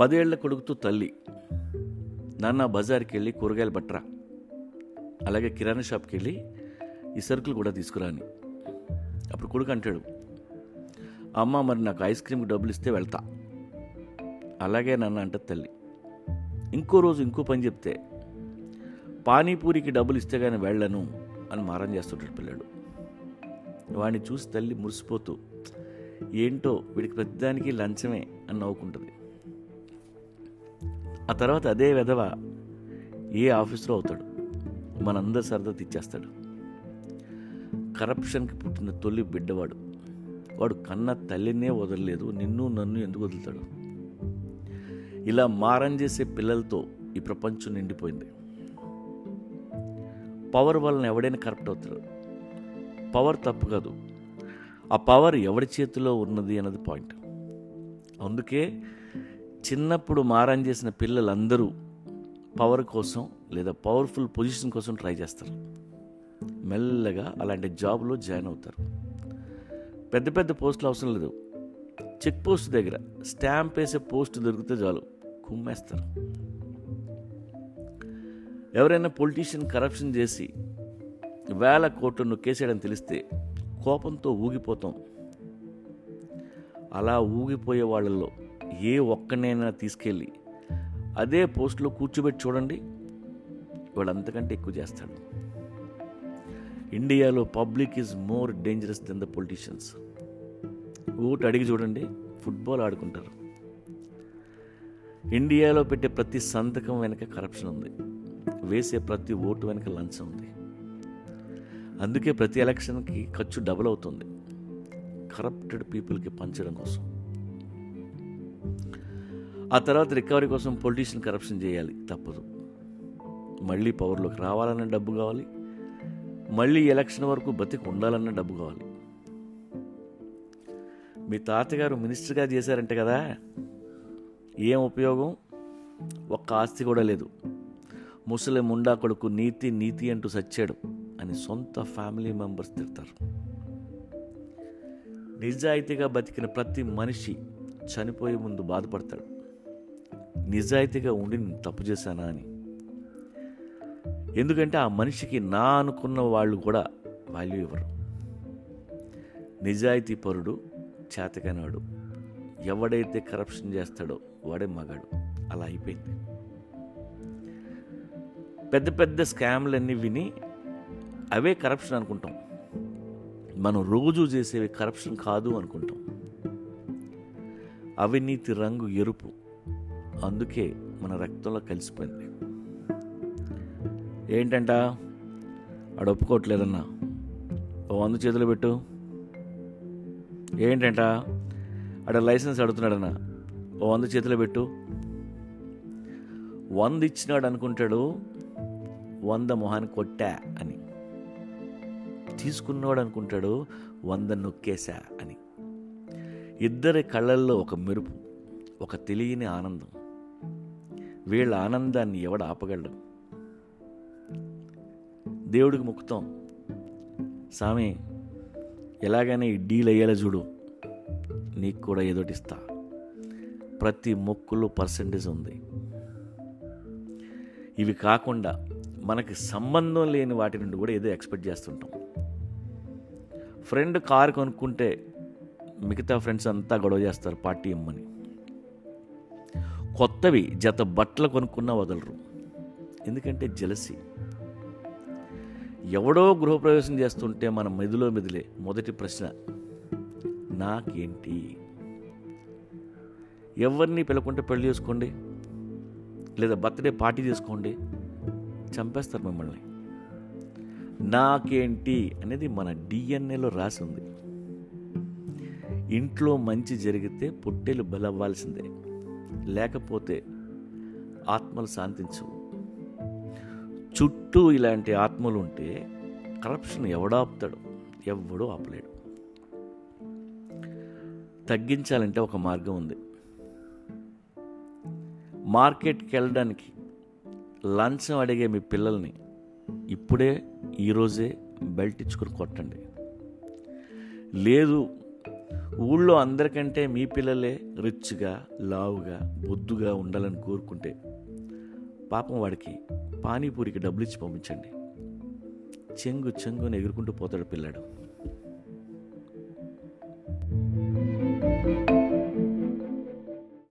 పదేళ్ళ కొడుకుతో తల్లి. నాన్న బజార్కి వెళ్ళి కూరగాయలు పట్టరా అలాగే కిరాణా షాప్కి వెళ్ళి ఈ సరుకులు కూడా తీసుకురా అని అప్పుడు కొడుకు అంటాడు అమ్మ మరి నాకు ఐస్ క్రీమ్కి డబ్బులు ఇస్తే వెళ్తా. అలాగే నాన్న అంట తల్లి. ఇంకో రోజు ఇంకో పని చెప్తే పానీపూరికి డబ్బులు ఇస్తే కానీ వెళ్ళను అని మారం చేస్తుంటాడు పిల్లాడు. వాడిని చూసి తల్లి మురిసిపోతూ ఏంటో వీడికి ప్రతిదానికి లంచమే అని నవ్వుకుంటుంది. ఆ తర్వాత అదే వెధవ ఏ ఆఫీసులో అవుతాడు? మనందరి సరదా తెచ్చేస్తాడు కరప్షన్కి పుట్టిన తొలి బిడ్డవాడు. వాడు కన్న తల్లినే వదలలేదు నిన్ను నన్ను ఎందుకు వదులుతాడు? ఇలా మారం చేసే పిల్లలతో ఈ ప్రపంచం నిండిపోయింది. పవర్ వలన ఎవడైనా కరప్ట్ అవుతాడు. పవర్ తప్పు కాదు. ఆ పవర్ ఎవడి చేతిలో ఉన్నది అన్నది పాయింట్ అందుకే చిన్నప్పుడు మారం చేసిన పిల్లలందరూ పవర్ కోసం లేదా పవర్ఫుల్ పొజిషన్ కోసం ట్రై చేస్తారు. మెల్లగా అలాంటి జాబ్లో జాయిన్ అవుతారు. పెద్ద పెద్ద పోస్టులు అవసరం లేదు. చెక్ పోస్ట్ దగ్గర స్టాంప్ వేసే పోస్ట్ దొరికితే చాలు కుమ్మేస్తారు. ఎవరైనా పొలిటీషియన్ కరప్షన్ చేసి వేల కోట్లు నొక్కేసాడని తెలిస్తే కోపంతో ఊగిపోతాం. అలా ఊగిపోయే వాళ్ళల్లో ఏ ఒక్కనైనా తీసుకెళ్ళి అదే పోస్ట్లో కూర్చోబెట్టి చూడండి. వాడు అంతకంటే ఎక్కువ చేస్తాడు. ఇండియాలో public is more dangerous than the politicians. Vote అడిగి చూడండి ఫుట్బాల్ ఆడుకుంటారు. ఇండియాలో పెట్టే ప్రతి సంతకం వెనక కరప్షన్ ఉంది. వేసే ప్రతి ఓటు వెనక లంచం ఉంది. అందుకే ప్రతి ఎలక్షన్కి ఖర్చు డబుల్ అవుతుంది. కరప్టెడ్ పీపుల్కి పంచడం కోసం. ఆ తర్వాత రికవరీ కోసం పొలిటీషియన్ కరప్షన్ చేయాలి తప్పదు. మళ్ళీ పవర్లోకి రావాలన్న డబ్బు కావాలి. మళ్ళీ ఎలక్షన్ వరకు బతికి ఉండాలన్న డబ్బు కావాలి. మీ తాతగారు మినిస్టర్గా చేశారంటే కదా. ఏం ఉపయోగం? ఒక్క ఆస్తి కూడా లేదు. ముసలి ముండా కొడుకు నీతి నీతి అంటూ సచ్చాడు అని సొంత ఫ్యామిలీ మెంబర్స్ తిడతారు. నిజాయితీగా బతికిన ప్రతి మనిషి చనిపోయే ముందు బాధపడతాడు. నిజాయితీగా ఉండి నేను తప్పు చేశానా అని. ఎందుకంటే ఆ మనిషికి నా అనుకున్న వాళ్ళు కూడా వాల్యూ ఇవ్వరు. నిజాయితీ పరుడు చేతకనాడు. ఎవడైతే కరప్షన్ చేస్తాడో వాడే మగాడు. అలా అయిపోయింది. పెద్ద పెద్ద స్కామ్లన్నీ విని అవే కరప్షన్ అనుకుంటాం. మనం రోజు చేసేవి కరప్షన్ కాదు అనుకుంటాం. అవినీతి రంగు ఎరుపు. అందుకే మన రక్తంలో కలిసిపోయింది. ఏంటంట? ఆడు ఒప్పుకోవట్లేదన్నా. ఓ వంద చేతులు పెట్టు. ఏంటంట? ఆడ లైసెన్స్ అడుగుతున్నాడన్నా. ఓ వంద చేతులు పెట్టు. వంద ఇచ్చినాడు అనుకుంటాడు. వంద మొహాన్ని కొట్టా అని. తీసుకున్నాడు అనుకుంటాడు. వంద నొక్కేశా అని. ఇద్దరి కళ్ళల్లో ఒక మెరుపు ఒక తెలియని ఆనందం. వీళ్ళ ఆనందాన్ని ఎవడు ఆపగలడు? దేవుడికి ముక్తాం స్వామి ఎలాగైనా ఈ డీల్ అయ్యేలా చూడు. నీకు కూడా ఎదుటిస్తా ఇస్తా. ప్రతి మొక్కులో పర్సంటేజ్ ఉంది. ఇవి కాకుండా మనకి సంబంధం లేని వాటి నుండి కూడా ఏదో ఎక్స్పెక్ట్ చేస్తుంటాం. ఫ్రెండ్ కారు కొనుక్కుంటే మిగతా ఫ్రెండ్స్ అంతా గొడవ చేస్తారు పార్టీ ఇమ్మని. కొత్తవి జత బట్టలు కొనుక్కున్నా వదలరు. ఎందుకంటే జలసి. ఎవడో గృహప్రవేశం చేస్తుంటే మన మెదిలో మెదిలే మొదటి ప్రశ్న నాకేంటి? ఎవరిని పిలకుంటే పెళ్ళి చేసుకోండి? లేదా బర్త్డే పార్టీ చేసుకోండి? చంపేస్తారు మిమ్మల్ని. నాకేంటి? అనేది మన డిఎన్ఏలో రాసి ఉంది. ఇంట్లో మంచి జరిగితే పొట్టేలు బలవ్వాల్సిందే. లేకపోతే ఆత్మలు శాంతించవు. చుట్టూ ఇలాంటి ఆత్మలు ఉంటే కరప్షన్ ఎవడాపుతాడు ఎవడూ ఆపలేడు. తగ్గించాలంటే ఒక మార్గం ఉంది. మార్కెట్కి వెళ్ళడానికి లంచం అడిగే మీ పిల్లల్ని ఇప్పుడే ఈరోజే బెల్ట్ ఇచ్చుకుని కొట్టండి. లేదు ఊళ్ళో అందరికంటే మీ పిల్లలే రిచ్గా లావుగా బొద్దుగా ఉండాలని కోరుకుంటే పాపం వాడికి పానీపూరికి డబ్బులు ఇచ్చి పంపించండి. చెంగు చెంగుని ఎగురుకుంటూ పోతాడు పిల్లాడు.